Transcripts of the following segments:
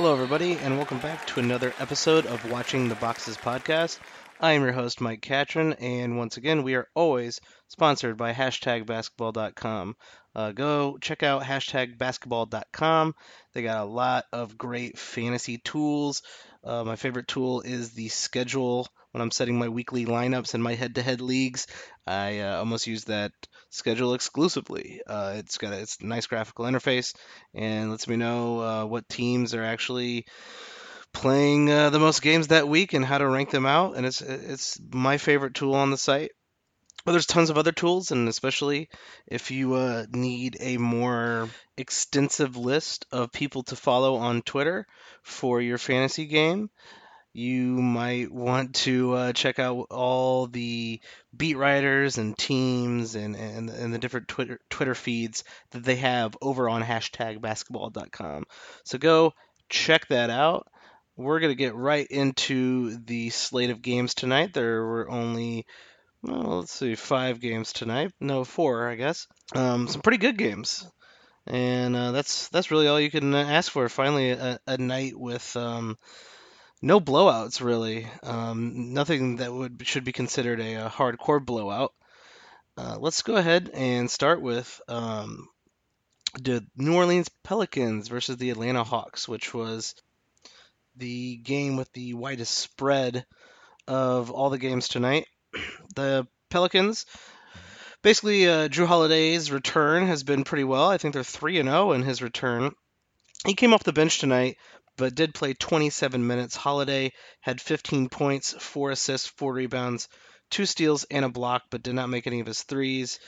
Hello, everybody, and welcome back to another episode of Watching the Boxes podcast. I am your host, Mike Catron, and once again, we are always sponsored by hashtag basketball.com. Uh, go check out hashtag basketball.com. They got a lot of great fantasy tools. Uh, my favorite tool is the schedule when I'm setting my weekly lineups in my head to head leagues. I uh, almost use that schedule exclusively. Uh, it's got a, it's a nice graphical interface and lets me know uh, what teams are actually playing uh, the most games that week and how to rank them out. And it's it's my favorite tool on the site. But there's tons of other tools, and especially if you uh, need a more extensive list of people to follow on Twitter for your fantasy game, you might want to uh, check out all the beat writers and teams and, and, and the different Twitter Twitter feeds that they have over on hashtag basketball.com. So go check that out. We're going to get right into the slate of games tonight. There were only, well, let's see, five games tonight. No, four, I guess. Um, some pretty good games. And uh, that's that's really all you can ask for. Finally, a, a night with um, no blowouts really. Um, nothing that would should be considered a, a hardcore blowout. Uh, let's go ahead and start with um, the New Orleans Pelicans versus the Atlanta Hawks, which was the game with the widest spread of all the games tonight. The Pelicans, basically, uh, Jrue Holiday's return has been pretty well. I think they're three and zero in his return. He came off the bench tonight, but did play 27 minutes. Holiday had 15 points, four assists, four rebounds, two steals, and a block, but did not make any of his threes.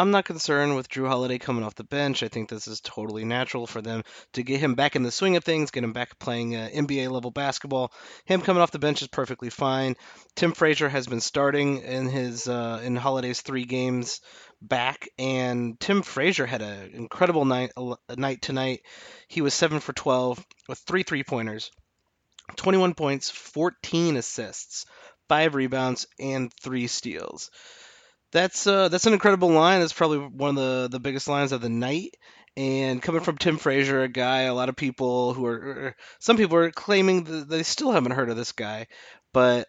I'm not concerned with Jrue Holiday coming off the bench. I think this is totally natural for them to get him back in the swing of things, get him back playing uh, NBA level basketball. Him coming off the bench is perfectly fine. Tim Frazier has been starting in his uh, in Holiday's three games back, and Tim Frazier had an incredible night a night tonight. He was seven for 12 with three three pointers, 21 points, 14 assists, five rebounds, and three steals that's uh, that's an incredible line. That's probably one of the, the biggest lines of the night. And coming from Tim Frazier, a guy, a lot of people who are, er, some people are claiming that they still haven't heard of this guy. But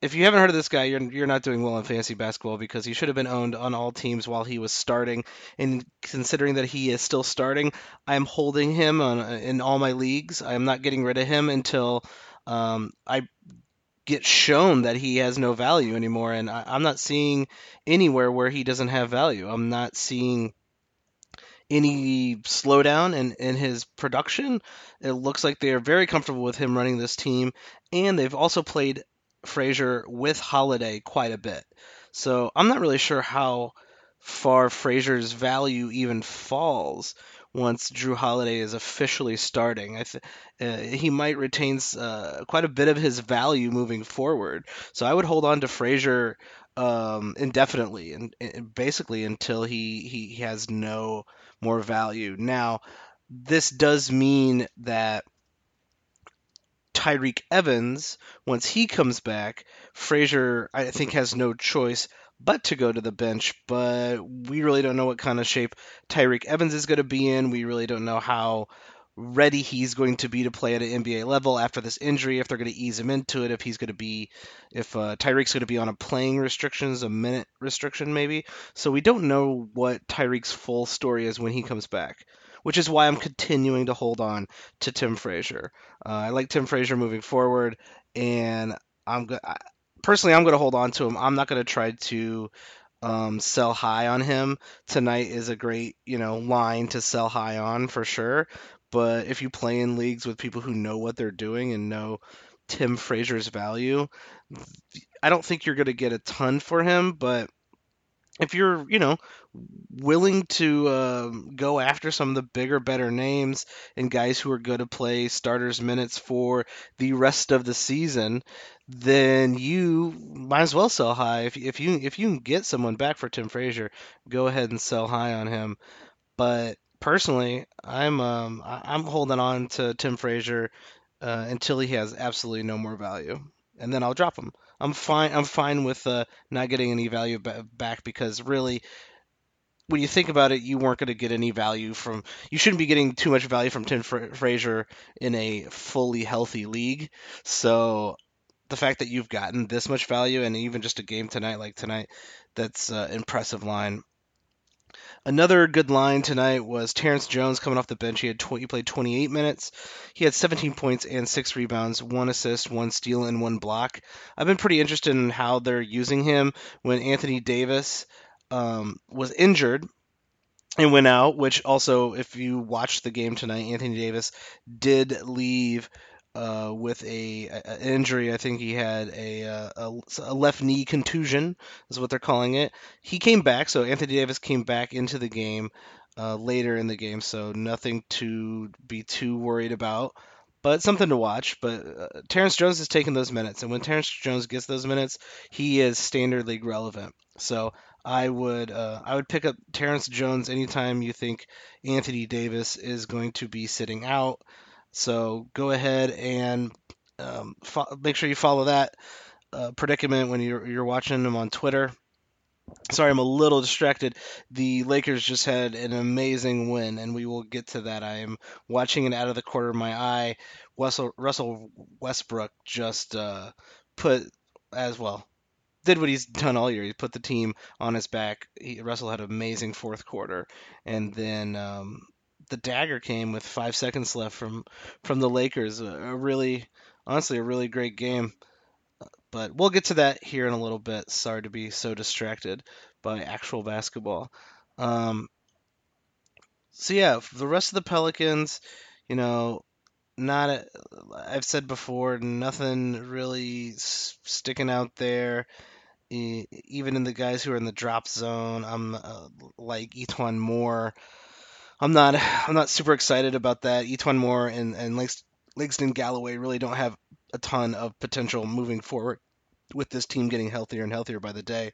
if you haven't heard of this guy, you're you're not doing well in fantasy basketball because he should have been owned on all teams while he was starting. And considering that he is still starting, I'm holding him on in all my leagues. I'm not getting rid of him until um, I get shown that he has no value anymore. And I, am not seeing anywhere where he doesn't have value. I'm not seeing any slowdown in, in his production. It looks like they are very comfortable with him running this team, and they've also played Frazier with Holiday quite a bit. So I'm not really sure how far Frazier's value even falls once Jrue Holiday is officially starting. I th- uh, he might retain uh, quite a bit of his value moving forward. So I would hold on to Frazier um, indefinitely and, and, basically until he, he has no more value. Now, this does mean that Tyreke Evans, once he comes back, Frazier, I think, has no choice but to go to the bench. But we really don't know what kind of shape Tyreke Evans is going to be in. We really don't know how ready he's going to be to play at an NBA level after this injury. If they're going to ease him into it, if he's going to be, if uh, Tyreke's going to be on a playing restrictions, a minute restriction maybe. So we don't know what Tyreke's full story is when he comes back. Which is why I'm continuing to hold on to Tim Frazier. Uh, I like Tim Frazier moving forward, and I'm good personally, I'm going to hold on to him. I'm not going to try to um, sell high on him. Tonight is a great, you know, line to sell high on for sure. But if you play in leagues with people who know what they're doing and know Tim Frazier's value, I don't think you're going to get a ton for him. But if you're, you know, willing to uh, go after some of the bigger, better names and guys who are going to play starters minutes for the rest of the season, then you might as well sell high. If, if you if you can get someone back for Tim Frazier, go ahead and sell high on him. But personally, I'm um, I'm holding on to Tim Frazier uh, until he has absolutely no more value, and then I'll drop him. I'm fine. I'm fine with uh, not getting any value back because really, when you think about it, you weren't going to get any value from. You shouldn't be getting too much value from Tim Fra- Frazier in a fully healthy league. So the fact that you've gotten this much value and even just a game tonight like tonight, that's uh, impressive line. Another good line tonight was Terrence Jones coming off the bench. He had tw- he played 28 minutes. He had 17 points and six rebounds, one assist, one steal, and one block. I've been pretty interested in how they're using him when Anthony Davis um, was injured and went out. Which also, if you watched the game tonight, Anthony Davis did leave uh, with a, a, injury. I think he had a, uh, a, a left knee contusion, is what they're calling it. He came back, so Anthony Davis came back into the game uh, later in the game, so nothing to be too worried about. But something to watch. But uh, Terrence Jones is taking those minutes, and when Terrence Jones gets those minutes, he is standard league relevant. So I would uh, I would pick up Terrence Jones anytime you think Anthony Davis is going to be sitting out. So go ahead and um, fo- make sure you follow that uh, predicament when you're, you're watching them on Twitter. Sorry, I'm a little distracted. The Lakers just had an amazing win, and we will get to that. I am watching it out of the corner of my eye. Russell, Russell Westbrook just uh, put as well did what he's done all year. He put the team on his back. He, Russell had an amazing fourth quarter, and then um, the dagger came with five seconds left from from the Lakers. A, a really, honestly, a really great game. But we'll get to that here in a little bit. Sorry to be so distracted by actual basketball. Um, so yeah, the rest of the Pelicans, you know, not I've said before, nothing really sticking out there. Even in the guys who are in the drop zone, I'm uh, like E'Twaun Moore. I'm not I'm not super excited about that. E'Twaun Moore and and Langston Galloway really don't have a ton of potential moving forward with this team getting healthier and healthier by the day.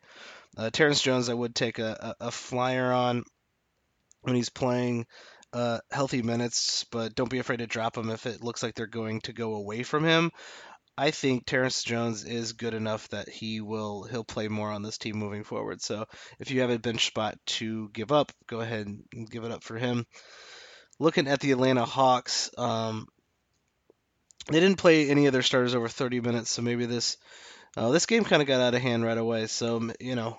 Uh, Terrence Jones, I would take a, a, a flyer on when he's playing uh, healthy minutes, but don't be afraid to drop him if it looks like they're going to go away from him. I think Terrence Jones is good enough that he will he'll play more on this team moving forward. So if you have a bench spot to give up, go ahead and give it up for him. Looking at the Atlanta Hawks, um, they didn't play any of their starters over 30 minutes, so maybe this uh, this game kind of got out of hand right away. So you know,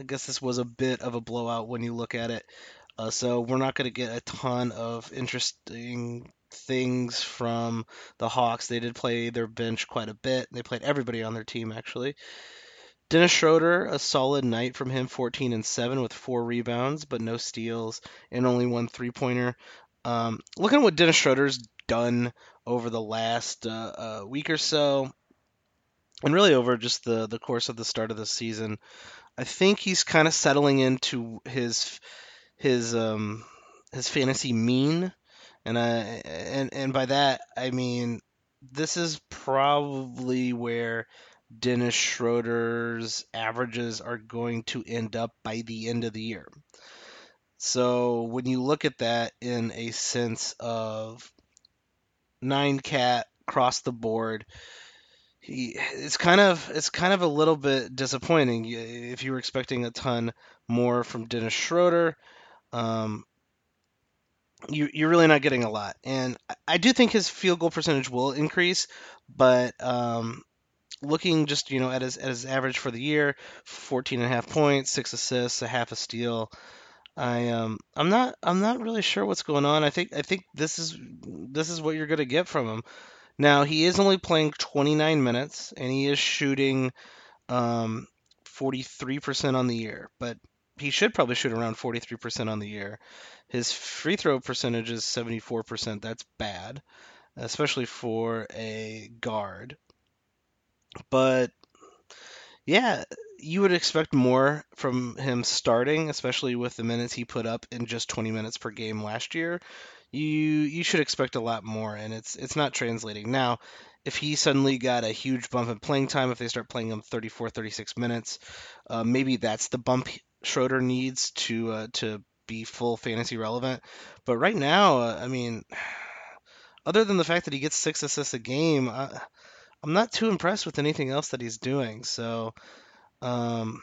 I guess this was a bit of a blowout when you look at it. Uh, so we're not going to get a ton of interesting things from the Hawks. They did play their bench quite a bit. They played everybody on their team actually. Dennis Schroeder, a solid night from him, 14 and 7 with four rebounds, but no steals and only one three pointer. Um, looking at what Dennis Schroeder's done over the last uh, uh, week or so, and really over just the the course of the start of the season, I think he's kind of settling into his his um his fantasy mean and I and and by that I mean this is probably where Dennis Schroeder's averages are going to end up by the end of the year. So when you look at that in a sense of nine cat across the board, he it's kind of it's kind of a little bit disappointing if you were expecting a ton more from Dennis Schroeder. Um, you, you're really not getting a lot. And I do think his field goal percentage will increase, but um, looking just you know at his at his average for the year, 14 and a half points, six assists, a half a steal. I um I'm not I'm not really sure what's going on. I think I think this is this is what you're going to get from him. Now he is only playing 29 minutes and he is shooting um 43% on the year, but he should probably shoot around 43% on the year. His free throw percentage is 74%. That's bad, especially for a guard. But yeah, you would expect more from him starting, especially with the minutes he put up in just 20 minutes per game last year. You you should expect a lot more, and it's it's not translating now. If he suddenly got a huge bump in playing time, if they start playing him 34, 36 minutes, uh, maybe that's the bump Schroeder needs to uh, to be full fantasy relevant. But right now, uh, I mean, other than the fact that he gets six assists a game, I, I'm not too impressed with anything else that he's doing. So um,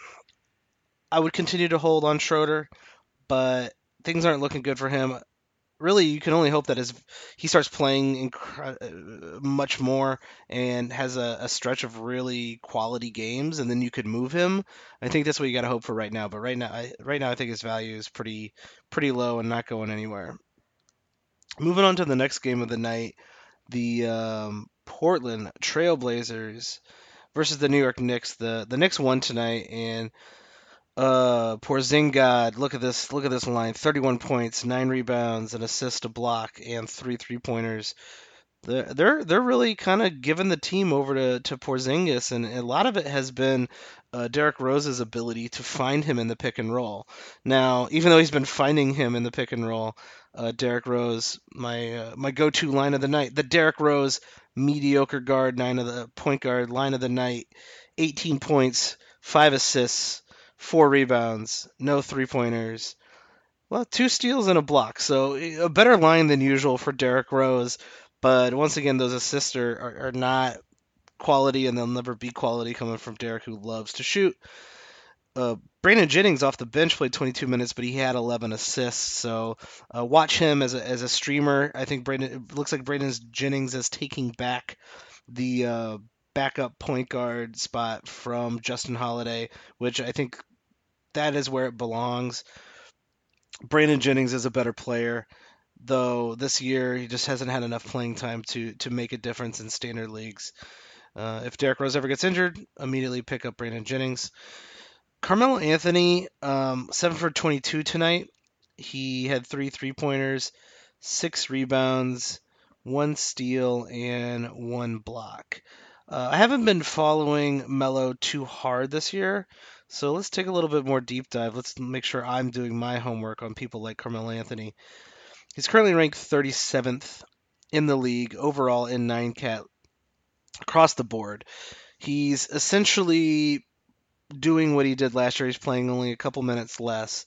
I would continue to hold on Schroeder, but things aren't looking good for him. Really, you can only hope that as he starts playing uh, much more and has a, a stretch of really quality games, and then you could move him. I think that's what you got to hope for right now. But right now, I, right now, I think his value is pretty pretty low and not going anywhere. Moving on to the next game of the night, the um, Portland Trailblazers versus the New York Knicks. The the Knicks won tonight, and uh, Porzingis, look at this, look at this line: 31 points, nine rebounds, an assist, a block, and three three pointers. They're they're, they're really kind of giving the team over to, to Porzingis, and a lot of it has been uh, Derrick Rose's ability to find him in the pick and roll. Now, even though he's been finding him in the pick and roll, uh, Derrick Rose, my uh, my go-to line of the night, the Derrick Rose mediocre guard, nine of the point guard line of the night, 18 points, five assists four rebounds, no three pointers. Well, two steals and a block. So a better line than usual for Derrick Rose. But once again, those assists are, are, not quality, and they'll never be quality coming from Derrick, who loves to shoot. Uh, Brandon Jennings off the bench played 22 minutes, but he had 11 assists. So uh, watch him as a, as a streamer. I think Brandon it looks like Brandon Jennings is taking back the uh, backup point guard spot from Justin Holiday, which I think that is where it belongs. Brandon Jennings is a better player, though this year he just hasn't had enough playing time to to make a difference in standard leagues. Uh, if Derrick Rose ever gets injured, immediately pick up Brandon Jennings. Carmelo Anthony, um, seven for 22 tonight. He had three three pointers, six rebounds, one steal, and one block. Uh, I haven't been following Melo too hard this year, so let's take a little bit more deep dive. Let's make sure I'm doing my homework on people like Carmelo Anthony. He's currently ranked 37th in the league overall in nine cat across the board. He's essentially doing what he did last year. He's playing only a couple minutes less.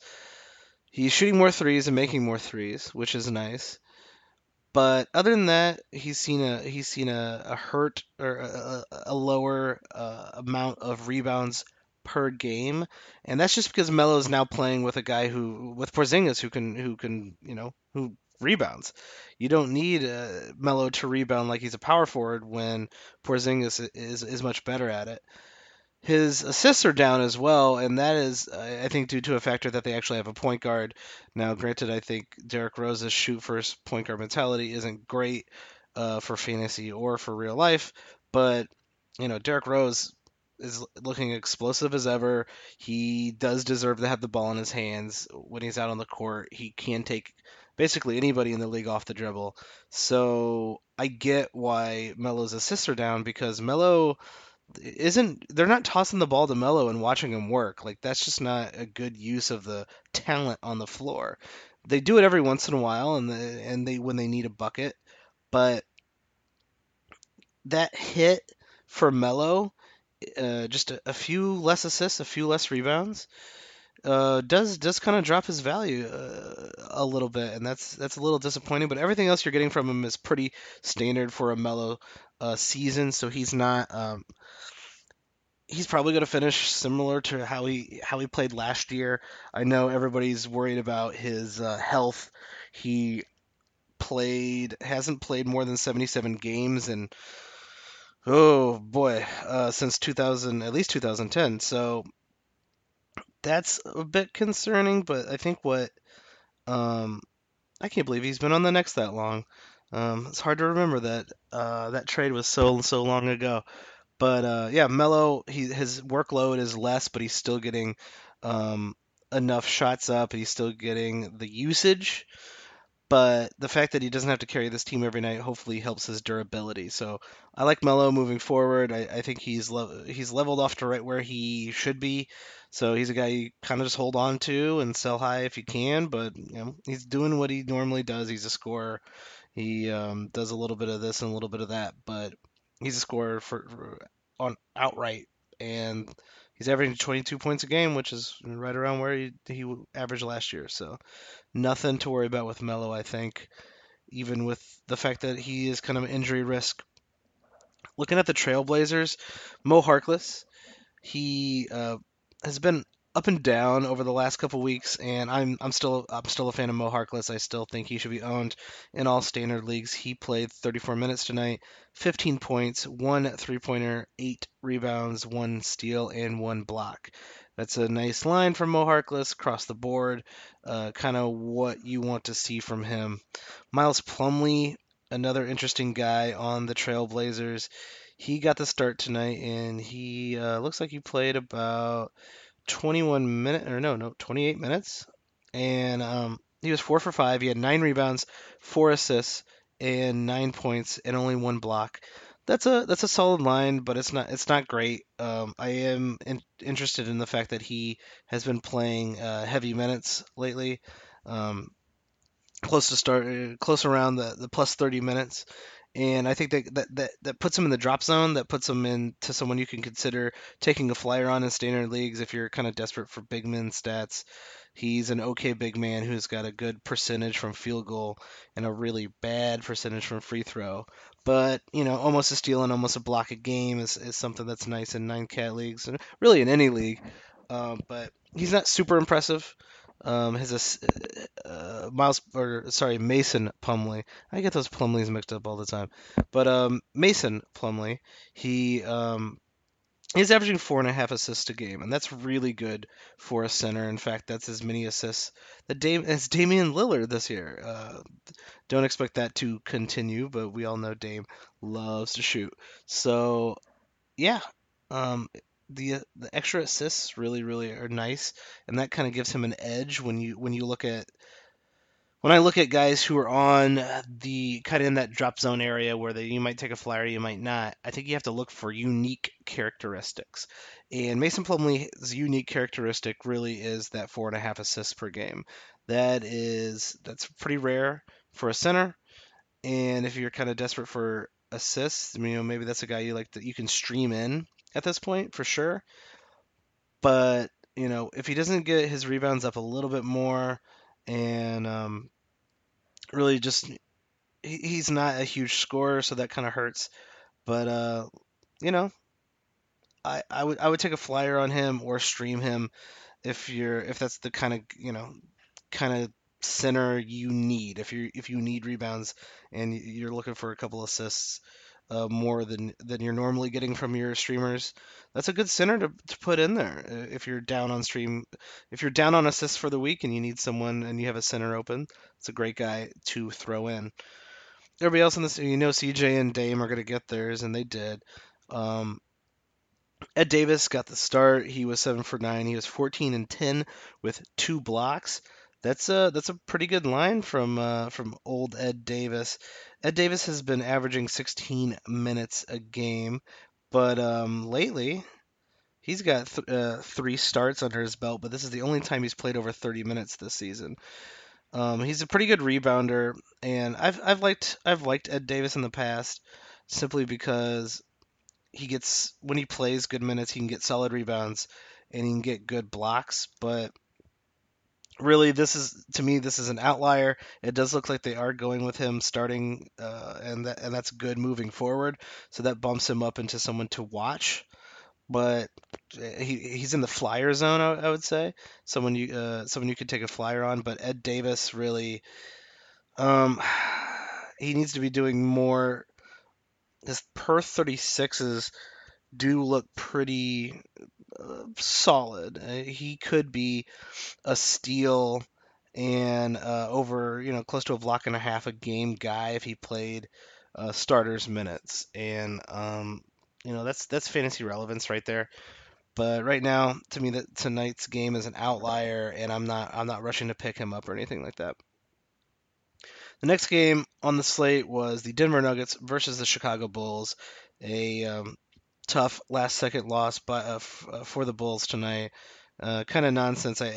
He's shooting more threes and making more threes, which is nice. But other than that, he's seen a he's seen a, a hurt or a, a lower uh, amount of rebounds per game, and that's just because Melo is now playing with a guy who with Porzingis who can who can you know who rebounds. You don't need uh, Melo to rebound like he's a power forward when Porzingis is is much better at it. His assists are down as well, and that is, I think, due to a factor that they actually have a point guard. Now, granted, I think Derrick Rose's shoot first point guard mentality isn't great uh, for fantasy or for real life, but you know, Derrick Rose is looking explosive as ever. He does deserve to have the ball in his hands when he's out on the court. He can take basically anybody in the league off the dribble. So I get why Melo's assists are down because Melo isn't they're not tossing the ball to Melo and watching him work. Like that's just not a good use of the talent on the floor. They do it every once in a while and the, and they when they need a bucket, but that hit for Melo uh, just a, a, few less assists, a few less rebounds, uh, does does kind of drop his value uh, a little bit, and that's that's a little disappointing. But everything else you're getting from him is pretty standard for a Melo uh, season, so he's not. Um, he's probably going to finish similar to how he how he played last year. I know everybody's worried about his uh, health. He played hasn't played more than 77 games and Oh boy, uh, since 2000, at least 2010. So that's a bit concerning, but I think what um, I can't believe he's been on the Knicks that long. Um, it's hard to remember that uh, that trade was so so long ago. But uh, yeah, Melo, he his workload is less, but he's still getting um, enough shots up. He's still getting the usage but the fact that he doesn't have to carry this team every night hopefully helps his durability. So I like Melo moving forward. I, I think he's le- he's leveled off to right where he should be. So he's a guy you kind of just hold on to and sell high if you can. But you know, he's doing what he normally does. He's a scorer. He um, does a little bit of this and a little bit of that, but he's a scorer for, for on outright and he's averaging 22 points a game, which is right around where he, he averaged last year. So nothing to worry about with Melo, I think, even with the fact that he is kind of injury risk. Looking at the Trailblazers, Mo Harkless, he uh, has been up and down over the last couple weeks, and I'm I'm still I'm still a fan of Mo Harkless. I still think he should be owned in all standard leagues. He played 34 minutes tonight, 15 points, one three-pointer, eight rebounds, one steal, and one block. That's a nice line from Mo Harkless across the board. Uh, kind of what you want to see from him. Miles Plumlee, another interesting guy on the Trailblazers. He got the start tonight, and he uh, looks like he played about 21 minutes, or no, no, 28 minutes. And um, he was four for five. He had nine rebounds, four assists, and nine points, and only one block. That's a that's a solid line, but it's not it's not great. Um, I am in, interested in the fact that he has been playing uh, heavy minutes lately, um, close to start uh, close around the, the plus 30 minutes, and I think that, that that that puts him in the drop zone. That puts him into someone you can consider taking a flyer on in standard leagues if you're kind of desperate for big men stats. He's an okay big man who's got a good percentage from field goal and a really bad percentage from free throw. But you know, almost a steal and almost a block a game is, is something that's nice in nine cat leagues and really in any league. Um, but he's not super impressive. Um, his uh, Miles or sorry Mason Plumlee. I get those Plumlees mixed up all the time, but um, Mason Plumlee He um, he's averaging four and a half assists a game, and that's really good for a center. In fact, that's as many assists that Dame as Damian Lillard this year. Uh, don't expect that to continue, but we all know Dame loves to shoot. So yeah, um, the uh, the extra assists really really are nice, and that kind of gives him an edge when you when you look at when I look at guys who are on the kind of in that drop zone area where they, you might take a flyer, you might not. I think you have to look for unique characteristics, and Mason Plumlee's unique characteristic really is that four and a half assists per game. That is that's pretty rare for a center, and if you're kind of desperate for assists, you know maybe that's a guy you like that you can stream in at this point for sure. But you know, if he doesn't get his rebounds up a little bit more, and um, really just he, he's not a huge scorer, so that kind of hurts. But uh, you know, I, I would I would take a flyer on him or stream him if you're if that's the kind of you know kind of center you need if you if you need rebounds and you're looking for a couple assists uh, more than than you're normally getting from your streamers. That's a good center to, to put in there uh, if you're down on stream. If you're down on assists for the week and you need someone and you have a center open, it's a great guy to throw in. Everybody else in this, you know, CJ and Dame are going to get theirs, and they did. Um, Ed Davis got the start. He was seven for nine. He was 14 and 10 with two blocks. That's a that's a pretty good line from uh, from old Ed Davis. Ed Davis has been averaging 16 minutes a game, but um, lately he's got th- uh, three starts under his belt. But this is the only time he's played over 30 minutes this season. Um, he's a pretty good rebounder, and I've I've liked I've liked Ed Davis in the past simply because he gets when he plays good minutes, he can get solid rebounds and he can get good blocks. But really this is to me this is an outlier. It does look like they are going with him starting uh, and that, and that's good moving forward. So that bumps him up into someone to watch. But he, he's in the flyer zone I, I would say. Someone you uh, someone you could take a flyer on. But Ed Davis really um he needs to be doing more. His per 36s do look pretty uh, solid. Uh, he could be a steal and uh, over, you know, close to a block and a half a game guy if he played uh, starters minutes. And um, you know, that's that's fantasy relevance right there. But right now, to me, that tonight's game is an outlier, and I'm not I'm not rushing to pick him up or anything like that. The next game on the slate was the Denver Nuggets versus the Chicago Bulls. A um, tough last second loss by, uh, f- uh, for the Bulls tonight. Uh, kind of nonsense. I,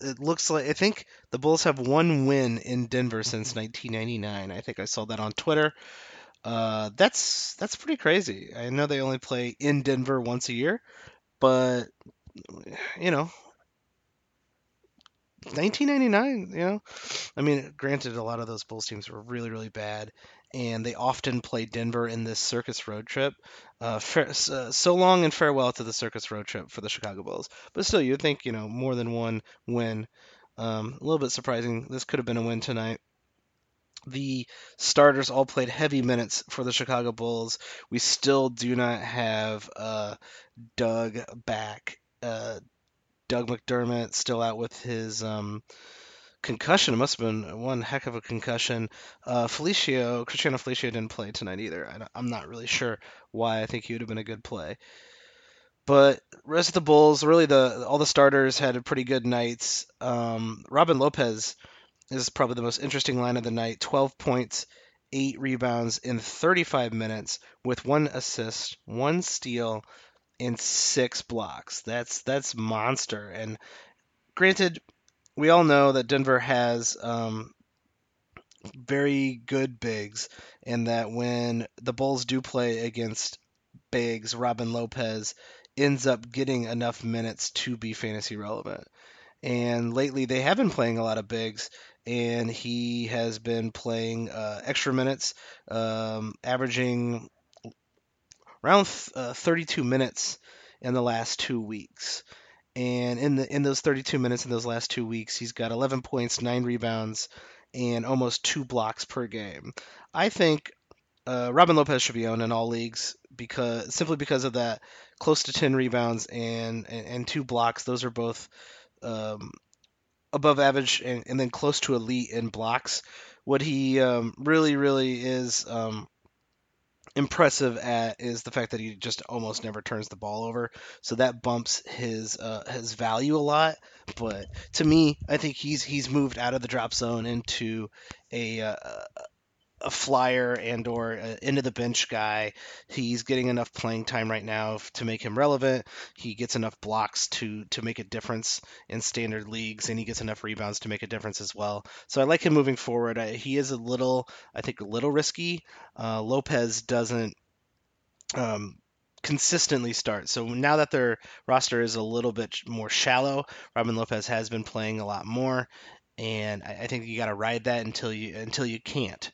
it looks like I think the Bulls have one win in Denver since 1999. I think I saw that on Twitter. Uh, that's that's pretty crazy. I know they only play in Denver once a year, but you know, 1999. You know, I mean, granted, a lot of those Bulls teams were really really bad, and they often play Denver in this circus road trip. Uh, fa- so long and farewell to the circus road trip for the Chicago Bulls. But still, you'd think you know more than one win. Um, a little bit surprising. This could have been a win tonight. The starters all played heavy minutes for the Chicago Bulls. We still do not have uh, Doug back. Uh, Doug McDermott still out with his um, concussion. It must have been one heck of a concussion. Uh, Felicio, Cristiano Felicio didn't play tonight either. I, am not really sure why. I think he would have been a good play. But rest of the Bulls, really the all the starters had pretty good nights. Um, Robin Lopez is probably the most interesting line of the night. 12 points, eight rebounds in 35 minutes with one assist, one steal, and six blocks. That's that's monster. And granted, we all know that Denver has um, very good bigs, and that when the Bulls do play against bigs, Robin Lopez ends up getting enough minutes to be fantasy relevant. And lately, they have been playing a lot of bigs, and he has been playing uh, extra minutes, um, averaging around uh, 32 minutes in the last two weeks. And in the in those 32 minutes in those last two weeks, he's got 11 points, nine rebounds, and almost two blocks per game. I think uh, Robin Lopez should be owned in all leagues because simply because of that close to 10 rebounds and and, and two blocks. Those are both um, above average and, and, then close to elite in blocks. What he um, really, really is um, impressive at is the fact that he just almost never turns the ball over. So that bumps his uh, his value a lot. But to me, I think he's he's moved out of the drop zone into a uh, a flyer and or into the bench guy. He's getting enough playing time right now to make him relevant. He gets enough blocks to to make a difference in standard leagues, and he gets enough rebounds to make a difference as well. So I like him moving forward. I, he is a little, I think, a little risky. Uh, Lopez doesn't. Um, consistently start. So now that their roster is a little bit more shallow, Robin Lopez has been playing a lot more, and I, I think you got to ride that until you until you can't.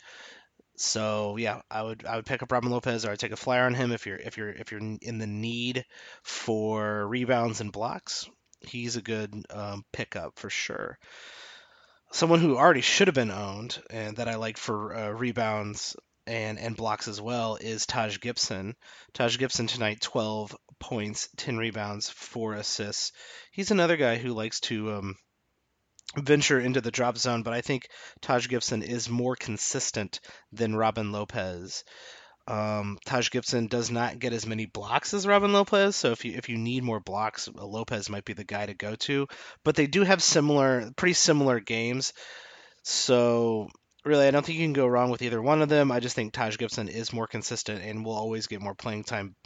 So yeah, I would I would pick up Robin Lopez or I'd take a flyer on him if you're if you're if you're in the need for rebounds and blocks. He's a good um, pickup for sure. Someone who already should have been owned and that I like for uh, rebounds and and blocks as well is Taj Gibson. Taj Gibson tonight, 12 points, 10 rebounds, four assists. He's another guy who likes to um, venture into the drop zone, but I think Taj Gibson is more consistent than Robin Lopez. Um, Taj Gibson does not get as many blocks as Robin Lopez, so if you if you need more blocks, Lopez might be the guy to go to. But they do have similar, pretty similar games, so really I don't think you can go wrong with either one of them. I just think Taj Gibson is more consistent and will always get more playing time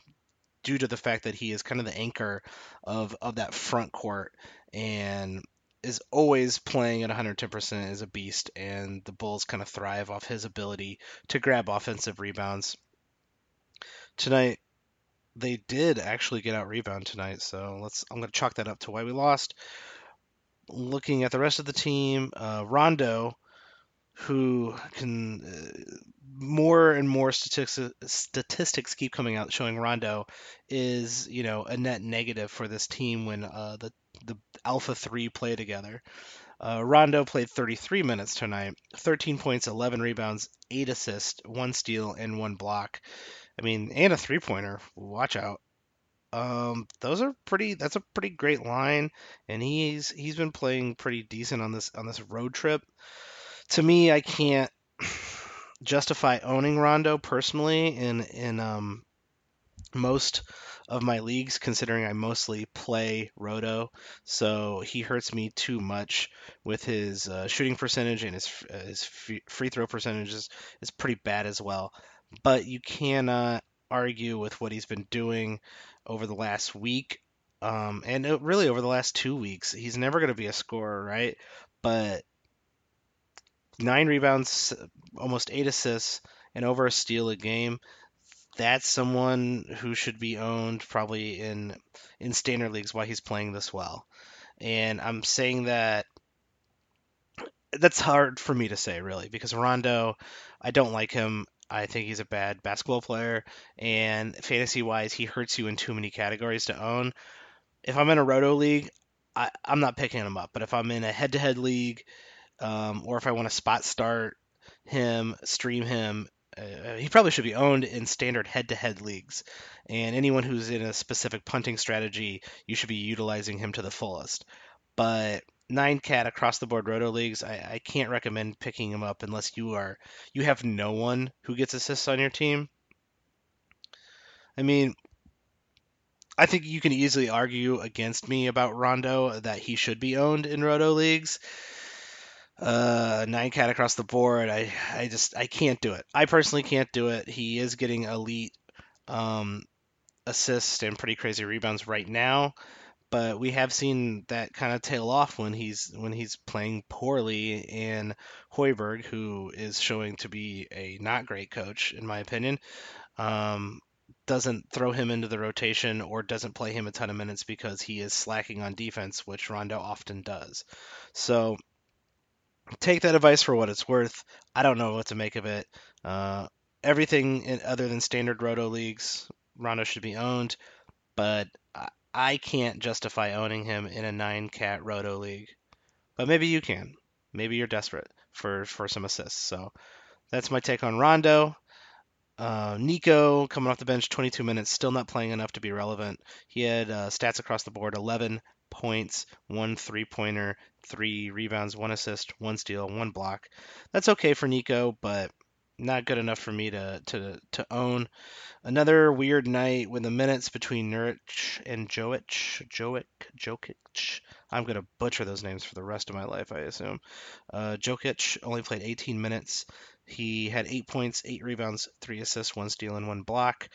due to the fact that he is kind of the anchor of of that front court and is always playing at 110% is a beast, and the Bulls kind of thrive off his ability to grab offensive rebounds. Tonight, they did actually get out rebound tonight, so let's. I'm going to chalk that up to why we lost. Looking at the rest of the team, uh, Rondo, who can uh, more and more statistics statistics keep coming out showing Rondo is you know a net negative for this team when uh, the the Alpha Three play together. Uh, Rondo played 33 minutes tonight, 13 points, 11 rebounds, 8 assists, 1 steal, and 1 block. I mean, and a three pointer. Watch out. Um, those are pretty. That's a pretty great line, and he's he's been playing pretty decent on this on this road trip. To me, I can't justify owning Rondo personally in in um, most of my leagues, considering I mostly play Roto. So he hurts me too much with his uh, shooting percentage and his uh, his free throw percentage is, is pretty bad as well. But you cannot argue with what he's been doing over the last week. Um, and it, really over the last two weeks, he's never going to be a scorer, right? But nine rebounds, almost eight assists, and over a steal a game. That's someone who should be owned probably in in standard leagues while he's playing this well. And I'm saying that that's hard for me to say really because Rondo, I don't like him. I think he's a bad basketball player, and fantasy wise, he hurts you in too many categories to own. If I'm in a roto league, I, am not picking him up. But if I'm in a head to head league, um, or if I want to spot start him, stream him, uh, he probably should be owned in standard head to head leagues. And anyone who's in a specific punting strategy, you should be utilizing him to the fullest. But nine cat across the board roto leagues, I, I can't recommend picking him up unless you are you have no one who gets assists on your team. I mean, I think you can easily argue against me about Rondo that he should be owned in roto leagues. Uh, nine cat across the board. I I just I can't do it. I personally can't do it. He is getting elite um, assists and pretty crazy rebounds right now but we have seen that kind of tail off when he's when he's playing poorly and Hoiberg, who is showing to be a not great coach in my opinion, um, doesn't throw him into the rotation or doesn't play him a ton of minutes because he is slacking on defense, which Rondo often does. So take that advice for what it's worth. I don't know what to make of it. Uh, everything in, other than standard roto leagues, Rondo should be owned, but I can't justify owning him in a nine cat roto league, but maybe you can. Maybe you're desperate for for some assists. So that's my take on Rondo. Uh, Nico coming off the bench, 22 minutes, still not playing enough to be relevant. He had uh, stats across the board: 11 points, one three-pointer, three rebounds, one assist, one steal, one block. That's okay for Nico, but not good enough for me to to to own. Another weird night with the minutes between Nurkic and Jovic, Jovic, Jokic. I'm gonna butcher those names for the rest of my life, I assume. Uh, Jokic only played 18 minutes. He had eight points, eight rebounds, three assists, one steal, and one block.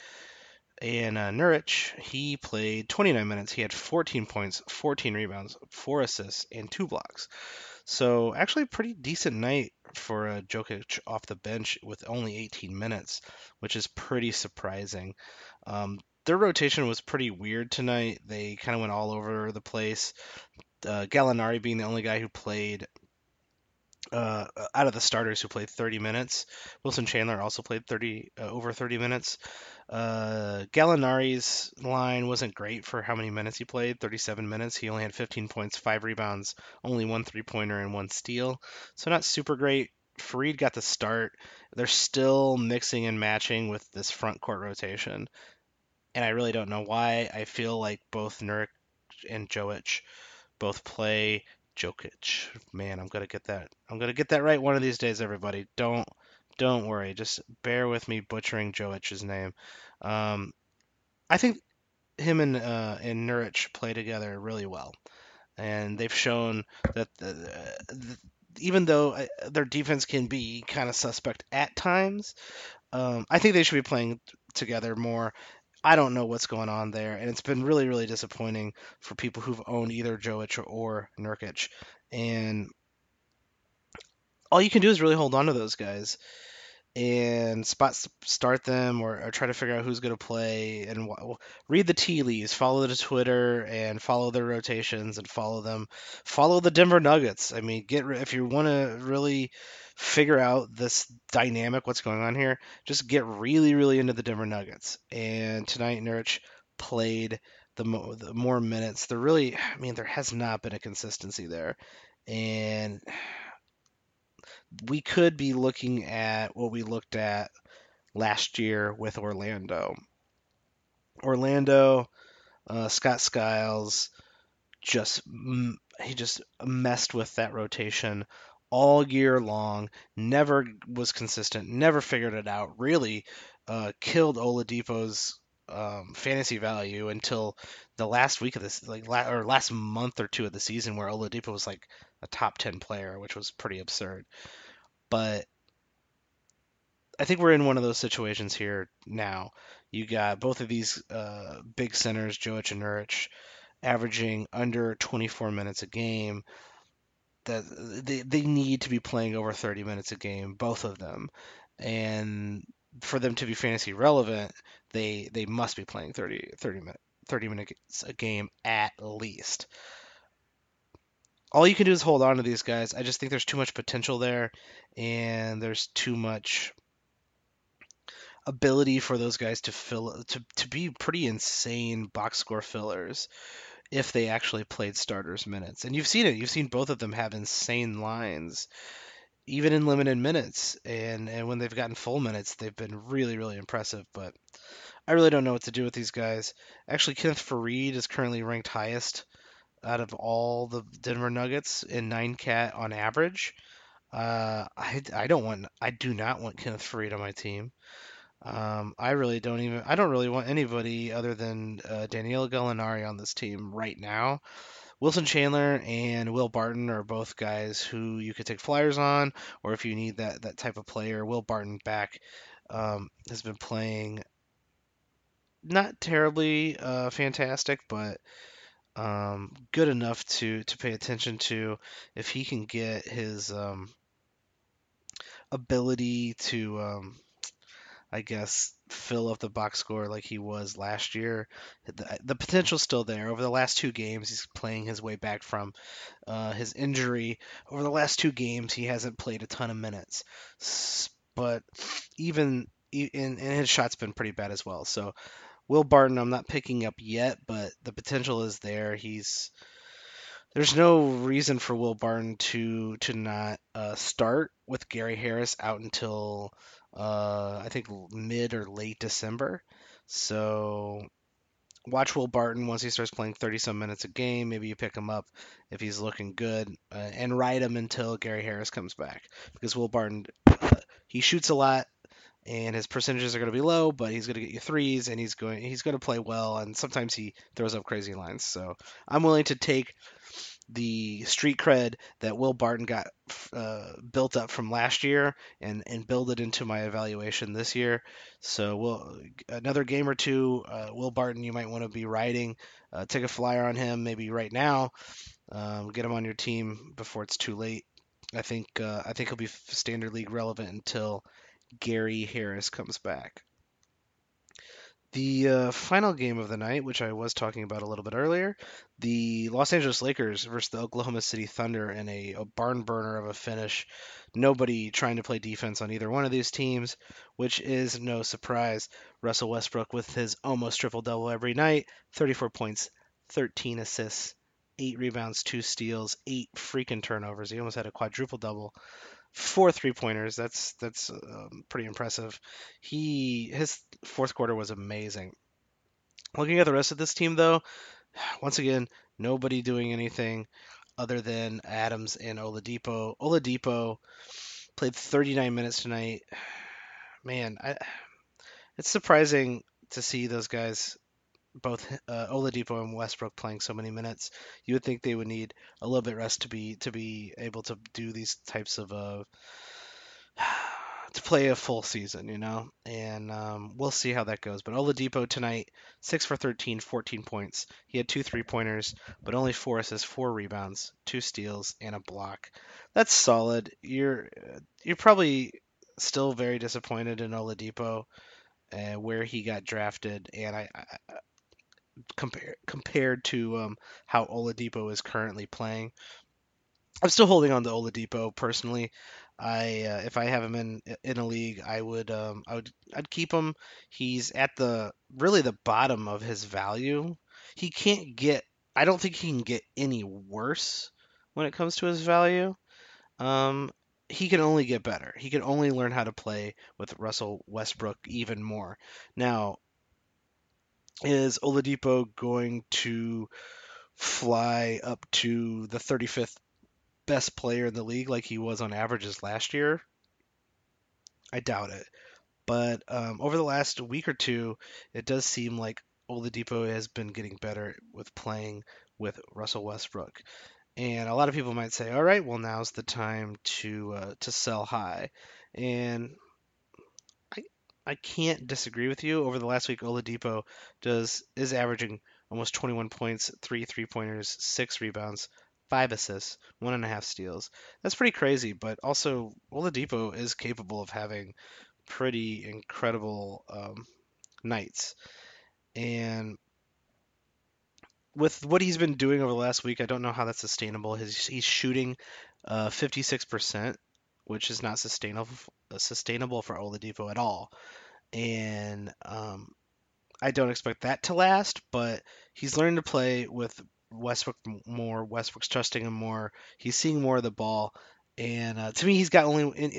And uh, Nurkic, he played 29 minutes. He had 14 points, 14 rebounds, four assists, and two blocks. So actually, pretty decent night for uh, Jokic off the bench with only 18 minutes, which is pretty surprising. Um, their rotation was pretty weird tonight. They kind of went all over the place. Uh, Gallinari being the only guy who played uh, out of the starters who played 30 minutes. Wilson Chandler also played 30 uh, over 30 minutes. Uh, Gallinari's line wasn't great for how many minutes he played 37 minutes. He only had 15 points, 5 rebounds, only one three pointer, and one steal. So, not super great. Faried got the start. They're still mixing and matching with this front court rotation. And I really don't know why. I feel like both Nurk and Jovic both play Jokic. Man, I'm gonna get that. I'm gonna get that right one of these days, everybody. Don't don't worry. Just bear with me butchering Jovic's name. Um, I think him and uh, and Nurkic play together really well, and they've shown that the, the, even though uh, their defense can be kind of suspect at times, um, I think they should be playing together more. I don't know what's going on there, and it's been really, really disappointing for people who've owned either Jovic or Nurkic. And all you can do is really hold on to those guys and spot start them or, or try to figure out who's going to play and read the tea leaves follow the twitter and follow their rotations and follow them. Follow the denver nuggets. I mean get if you want to really figure out this dynamic what's going on here just get really really into the denver nuggets. And tonight Nurkic played the, mo- the more minutes. There really i mean there has not been a consistency there. And we could be looking at what we looked at last year with Orlando. Orlando, uh, Scott Skiles, just he just messed with that rotation all year long. Never was consistent. Never figured it out. Really uh, killed Oladipo's um, fantasy value until the last week of this, like la- or last month or two of the season, where Oladipo was like a top ten player, which was pretty absurd. But I think we're in one of those situations here now. You got both of these uh, big centers, Jovic and Nurkic, averaging under 24 minutes a game. That they, they need to be playing over 30 minutes a game, both of them, and for them to be fantasy relevant, they they must be playing 30 30 minute 30 minutes a game at least all you can do is hold on to these guys. I just think there's too much potential there, and there's too much ability for those guys to fill to to be pretty insane box score fillers if they actually played starters minutes. And you've seen it. You've seen both of them have insane lines even in limited minutes and and when they've gotten full minutes they've been really really impressive but I really don't know what to do with these guys. Actually, Kenneth Faried is currently ranked highest out of all the Denver Nuggets in nine cat on average. Uh, I, I don't want I do not want Kenneth Faried on my team. Um, I really don't even I don't really want anybody other than uh, Danilo Gallinari on this team right now. Wilson Chandler and Will Barton are both guys who you could take flyers on, or if you need that that type of player, Will Barton back um, has been playing not terribly uh, fantastic, but um, good enough to to pay attention to. If he can get his um, ability to, um, I guess, fill up the box score like he was last year, the, the potential's still there. Over the last two games, he's playing his way back from uh, his injury. Over the last two games, he hasn't played a ton of minutes, but even and, and his shot's been pretty bad as well. So Will Barton, I'm not picking up yet, but the potential is there. He's there's no reason for Will Barton to to not uh, start with Gary Harris out until uh, I think mid or late December. So watch Will Barton once he starts playing 30 some minutes a game. Maybe you pick him up if he's looking good uh, and ride him until Gary Harris comes back because Will Barton uh, he shoots a lot and his percentages are going to be low, but he's going to get you threes, and he's going he's going to play well, and sometimes he throws up crazy lines. So I'm willing to take the street cred that Will Barton got uh, built up from last year and and build it into my evaluation this year. So we'll another game or two. Uh, Will Barton, you might want to be riding. Uh, take a flyer on him, maybe right now. Um, get him on your team before it's too late. I think uh, I think he'll be standard league relevant until Gary Harris comes back. The uh, final game of the night, which I was talking about a little bit earlier, the Los Angeles Lakers versus the Oklahoma City Thunder in a, a, barn burner of a finish. Nobody trying to play defense on either one of these teams, which is no surprise. Russell Westbrook with his almost triple double every night 34 points, 13 assists, 8 rebounds, 2 steals, 8 freaking turnovers. He almost had a quadruple double four three pointers. That's that's um, pretty impressive. He his fourth quarter was amazing. Looking at the rest of this team, though, once again, nobody doing anything other than Adams and Oladipo. Oladipo played 39 minutes tonight. Man, I, it's surprising to see those guys both uh, Oladipo and Westbrook playing so many minutes, you would think they would need a little bit rest to be to be able to do these types of uh, to play a full season, you know. And um, we'll see how that goes. But Oladipo tonight, six for 13, 14 points. He had two three pointers, but only four assists, four rebounds, two steals, and a block. That's solid. You're you're probably still very disappointed in Oladipo. Uh, where he got drafted, and I, I, compare, compared to um, how Oladipo is currently playing. I'm still holding on to Oladipo personally. I uh, if I have him in in a league, I would um, I would I'd keep him. He's at the really the bottom of his value. He can't get. I don't think he can get any worse when it comes to his value. Um, he can only get better. He can only learn how to play with Russell Westbrook even more. Now, is Oladipo going to fly up to the 35th best player in the league like he was on averages last year? I doubt it. But um, over the last week or two, it does seem like Oladipo has been getting better with playing with Russell Westbrook. And a lot of people might say, "All right, well now's the time to uh, to sell high." And I can't disagree with you. Over the last week, Oladipo does is averaging almost 21 points, three three pointers, six rebounds, five assists, one and a half steals. That's pretty crazy, but also Oladipo is capable of having pretty incredible um, nights. And with what he's been doing over the last week, I don't know how that's sustainable. He's, he's shooting uh, 56%, which is not sustainable sustainable for Oladipo at all. and um, I don't expect that to last. But he's learning to play with Westbrook more. Westbrook's trusting him more. He's seeing more of the ball, and uh, to me, he's got only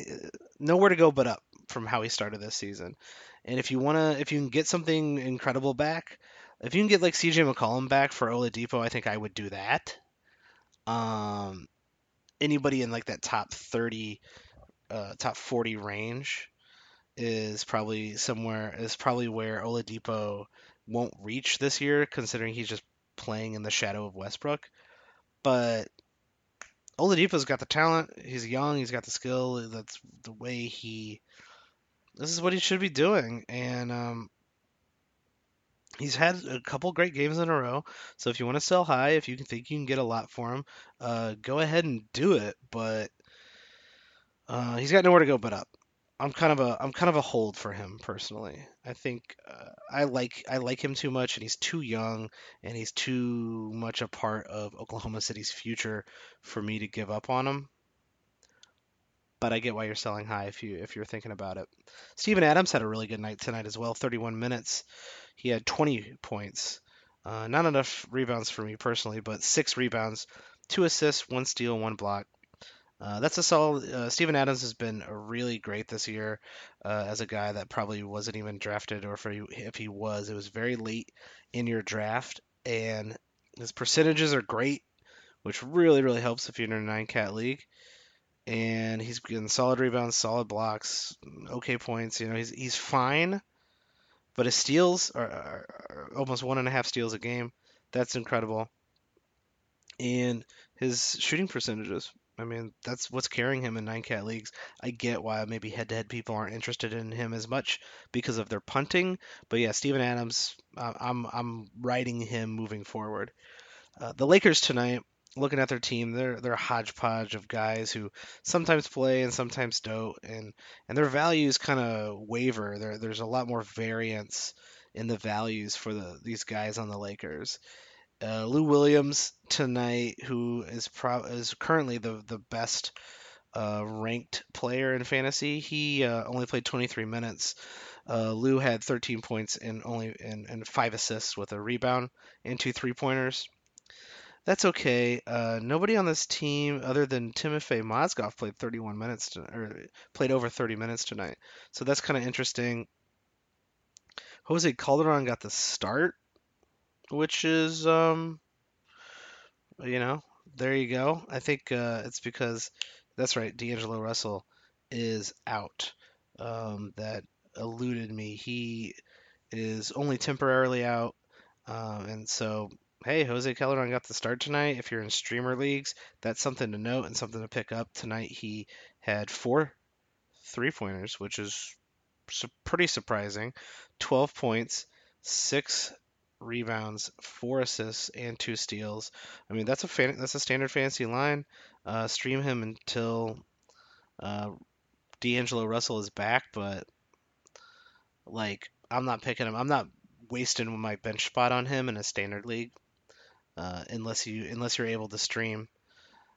nowhere to go but up from how he started this season. And if you wanna, if you can get something incredible back, if you can get like CJ McCollum back for Oladipo, I think I would do that. Um, anybody in like that top 30, uh, top 40 range is probably somewhere is probably where Oladipo won't reach this year, considering he's just playing in the shadow of Westbrook. But Oladipo's got the talent. He's young. He's got the skill. That's the way he. This is what he should be doing, and um, he's had a couple great games in a row. So if you want to sell high, if you think you can get a lot for him, uh, go ahead and do it. But uh, he's got nowhere to go but up. I'm kind of a I'm kind of a hold for him personally. I think uh, I like I like him too much, and he's too young, and he's too much a part of Oklahoma City's future for me to give up on him. But I get why you're selling high if you if you're thinking about it. Steven Adams had a really good night tonight as well. 31 minutes, he had 20 points. Uh, not enough rebounds for me personally, but six rebounds, two assists, one steal, one block. Uh, that's a solid. Uh, Steven Adams has been really great this year uh, as a guy that probably wasn't even drafted, or he, if he was, it was very late in your draft, and his percentages are great, which really really helps if you're in a nine cat league. And he's getting solid rebounds, solid blocks, okay points. You know, he's he's fine, but his steals are, are, are almost one and a half steals a game. That's incredible. And his shooting percentages I mean, that's what's carrying him in nine cat leagues. I get why maybe head to head people aren't interested in him as much because of their punting, but yeah, Steven Adams, I'm I'm riding him moving forward. Uh, the Lakers tonight, looking at their team, they're they're a hodgepodge of guys who sometimes play and sometimes don't, and and their values kind of waver. There there's a lot more variance in the values for the these guys on the Lakers uh, Lou Williams tonight, who is pro- is currently the the best uh, ranked player in fantasy. He uh, only played 23 minutes. Uh, Lou had 13 points and only and, and five assists with a rebound and two three pointers. That's okay. Uh, nobody on this team other than Timofey Mozgov played 31 minutes to, or played over 30 minutes tonight. So that's kind of interesting. Jose Calderon got the start which is um you know there you go i think uh, it's because that's right d'angelo russell is out um, that eluded me he is only temporarily out um, and so hey jose calderon got the start tonight if you're in streamer leagues that's something to note and something to pick up tonight he had four three pointers which is pretty surprising 12 points six rebounds, four assists, and two steals. I mean, that's a fan- that's a standard fantasy line. Uh, stream him until uh, D'Angelo Russell is back, but like I'm not picking him. I'm not wasting my bench spot on him in a standard league uh, unless you unless you're able to stream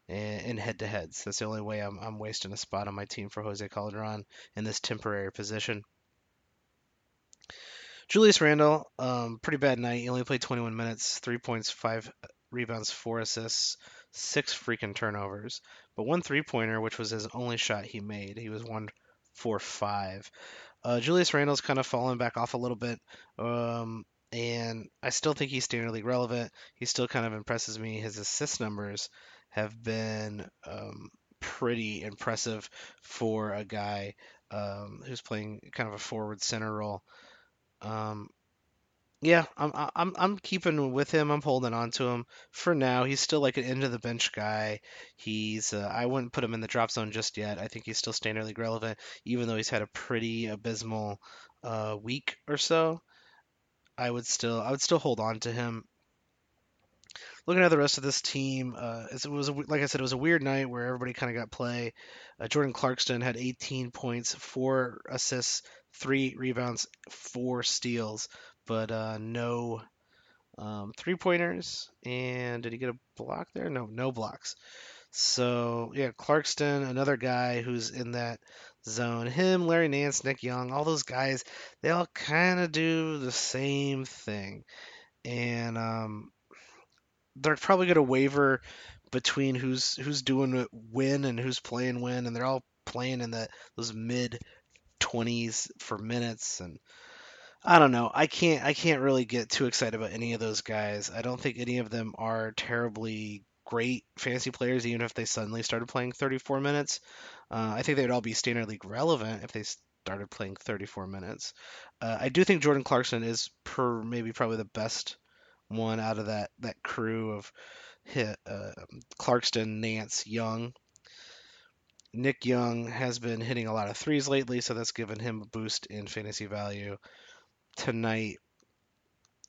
in head to heads. That's the only way I'm, I'm wasting a spot on my team for Jose Calderon in this temporary position. Julius Randle, um, pretty bad night. He only played 21 minutes, three points, five rebounds, four assists, six freaking turnovers, but one three pointer, which was his only shot he made. He was one for five. Uh, Julius Randle's kind of fallen back off a little bit, um, and I still think he's standard league relevant. He still kind of impresses me. His assist numbers have been um, pretty impressive for a guy um, who's playing kind of a forward center role. Um, yeah, I'm I'm I'm keeping with him. I'm holding on to him for now. He's still like an end of the bench guy. He's uh, I wouldn't put him in the drop zone just yet. I think he's still standard league relevant, even though he's had a pretty abysmal uh, week or so. I would still I would still hold on to him. Looking at the rest of this team, uh, it was a, like I said, it was a weird night where everybody kind of got play. Uh, Jordan Clarkson had 18 points, four assists, three rebounds, four steals, but uh, no um, three pointers. And did he get a block there? No, no blocks. So yeah, Clarkson, another guy who's in that zone. Him, Larry Nance, Nick Young, all those guys, they all kind of do the same thing. And um, they're probably going to waver between who's who's doing when and who's playing when, and they're all playing in the those mid 20s for minutes and I don't know. I can't I can't really get too excited about any of those guys. I don't think any of them are terribly great fantasy players, even if they suddenly started playing 34 minutes. Uh, I think they'd all be standard league relevant if they started playing 34 minutes. Uh, I do think Jordan Clarkson is per maybe probably the best one out of that that crew of hit, uh, Clarkson, Nance, Young. Nick Young has been hitting a lot of threes lately, so that's given him a boost in fantasy value. Tonight,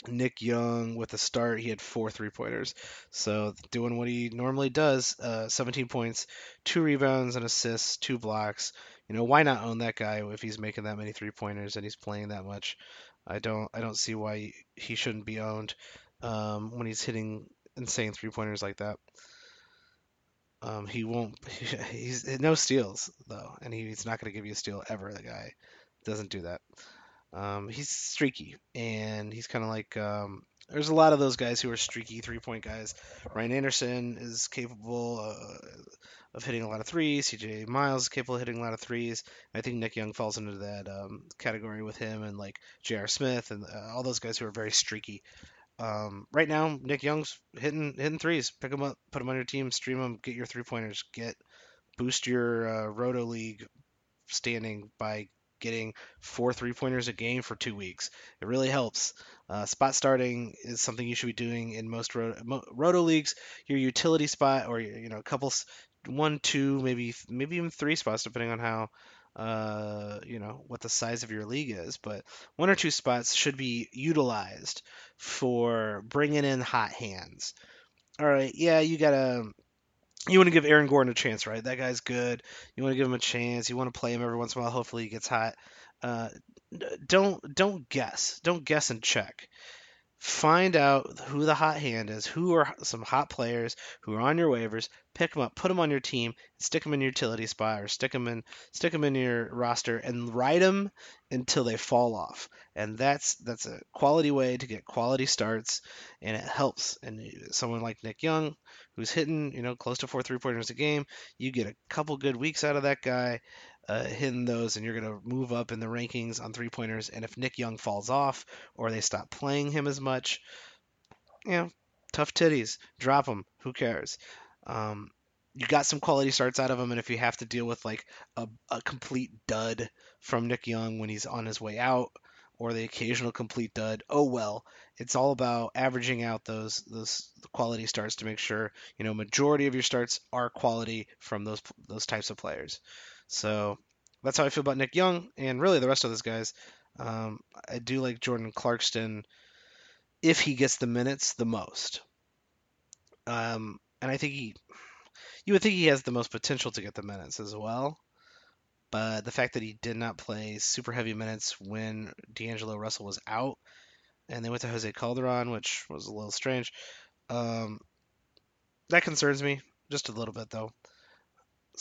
Nick Young with a start, he had four three pointers. So doing what he normally does, uh, 17 points, two rebounds and assists, two blocks. You know, why not own that guy if he's making that many three pointers and he's playing that much? I don't I don't see why he shouldn't be owned um, when he's hitting insane three pointers like that. Um, he won't. He's no steals though, and he's not going to give you a steal ever. The guy doesn't do that. Um, he's streaky, and he's kind of like um, there's a lot of those guys who are streaky three point guys. Ryan Anderson is capable uh, of hitting a lot of threes. CJ Miles is capable of hitting a lot of threes. I think Nick Young falls into that um, category with him and like J.R. Smith and uh, all those guys who are very streaky. Um, right now, Nick Young's hitting hitting threes. Pick him up, put him on your team, stream him, get your three pointers, get boost your uh, Roto League standing by getting four three pointers a game for two weeks. It really helps. Uh, spot starting is something you should be doing in most roto, roto leagues. Your utility spot, or you know, a couple, one, two, maybe maybe even three spots, depending on how uh, you know what the size of your league is. But one or two spots should be utilized for bringing in hot hands. All right, yeah, you gotta you want to give Aaron Gordon a chance, right? That guy's good. You want to give him a chance. You want to play him every once in a while. Hopefully, he gets hot. Uh, don't don't guess. Don't guess and check. Find out who the hot hand is. Who are some hot players who are on your waivers? Pick them up, put them on your team, stick them in your utility spot, or stick them in stick them in your roster, and ride them until they fall off. And that's that's a quality way to get quality starts, and it helps. And someone like Nick Young, who's hitting, you know, close to four three pointers a game. You get a couple good weeks out of that guy, uh, hitting those, and you're going to move up in the rankings on three pointers. And if Nick Young falls off or they stop playing him as much, you know, tough titties, drop him. Who cares? Um, you got some quality starts out of him, and if you have to deal with like a, a complete dud from Nick Young when he's on his way out, or the occasional complete dud. Oh well, it's all about averaging out those those quality starts to make sure you know majority of your starts are quality from those those types of players. So that's how I feel about Nick Young and really the rest of those guys. Um, I do like Jordan Clarkson if he gets the minutes the most. Um, and I think he, you would think he has the most potential to get the minutes as well. But the fact that he did not play super heavy minutes when D'Angelo Russell was out, and they went to Jose Calderon, which was a little strange, um, that concerns me just a little bit, though.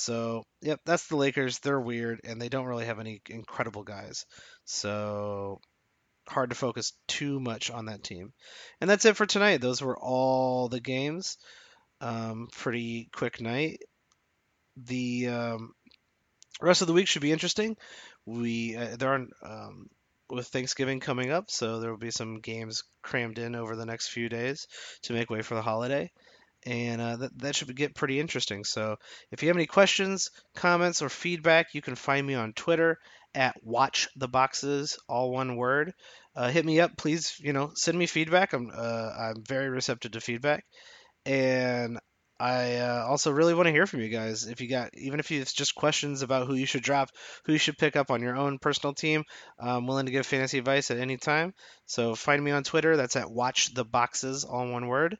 So, yep, that's the Lakers. They're weird, and they don't really have any incredible guys. So, hard to focus too much on that team. And that's it for tonight. Those were all the games. Um, pretty quick night. The um, rest of the week should be interesting. We uh, there are um, with Thanksgiving coming up, so there will be some games crammed in over the next few days to make way for the holiday, and uh, that that should get pretty interesting. So if you have any questions, comments, or feedback, you can find me on Twitter at Watch the Boxes, all one word. Uh, hit me up, please. You know, send me feedback. I'm uh, I'm very receptive to feedback, and I uh, also really want to hear from you guys. If you got, even if it's just questions about who you should drop, who you should pick up on your own personal team, I'm willing to give fantasy advice at any time. So find me on Twitter. That's at Watch the Boxes, all one word.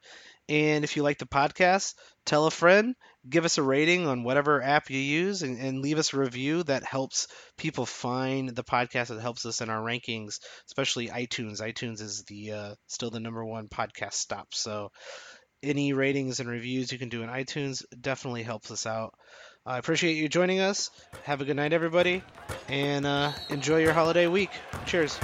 And if you like the podcast, tell a friend, give us a rating on whatever app you use, and, and leave us a review that helps people find the podcast. That helps us in our rankings, especially iTunes. iTunes is the uh, still the number one podcast stop. So any ratings and reviews you can do in iTunes definitely helps us out. I appreciate you joining us. Have a good night, everybody, and uh, enjoy your holiday week. Cheers.